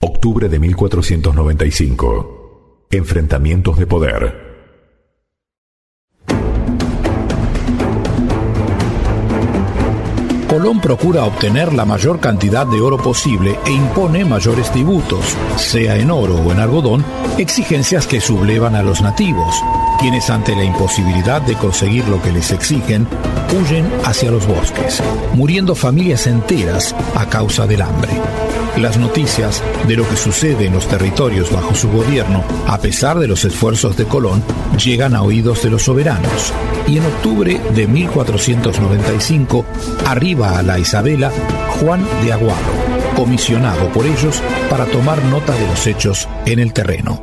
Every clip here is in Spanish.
Octubre de 1495. Enfrentamientos de poder. Colón procura obtener la mayor cantidad de oro posible e impone mayores tributos, sea en oro o en algodón, exigencias que sublevan a los nativos, quienes ante la imposibilidad de conseguir lo que les exigen, huyen hacia los bosques, muriendo familias enteras a causa del hambre. Las noticias de lo que sucede en los territorios bajo su gobierno, a pesar de los esfuerzos de Colón, llegan a oídos de los soberanos. Y en octubre de 1495 arriba a la Isabela Juan de Aguado, comisionado por ellos para tomar nota de los hechos en el terreno.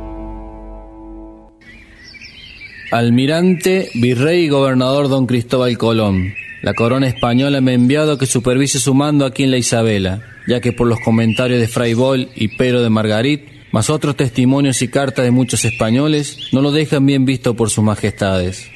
Almirante, virrey y gobernador don Cristóbal Colón. La corona española me ha enviado que supervise su mando aquí en la Isabela ya que por los comentarios de Fray Bol y Pedro de Margarit, más otros testimonios y cartas de muchos españoles, no lo dejan bien visto por sus majestades.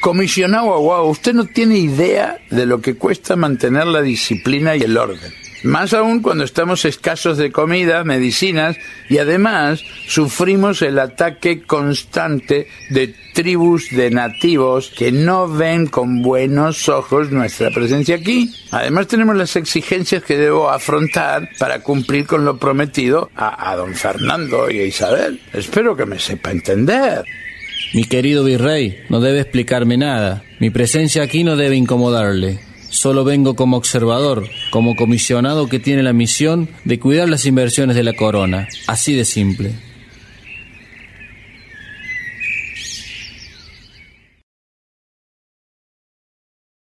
Comisionado Aguado, usted no tiene idea de lo que cuesta mantener la disciplina y el orden. Más aún cuando estamos escasos de comida, medicinas y además sufrimos el ataque constante de tribus de nativos que no ven con buenos ojos nuestra presencia aquí. Además tenemos las exigencias que debo afrontar para cumplir con lo prometido a, a don Fernando y a Isabel. Espero que me sepa entender. Mi querido virrey, no debe explicarme nada. Mi presencia aquí no debe incomodarle. Solo vengo como observador, como comisionado que tiene la misión de cuidar las inversiones de la corona. Así de simple.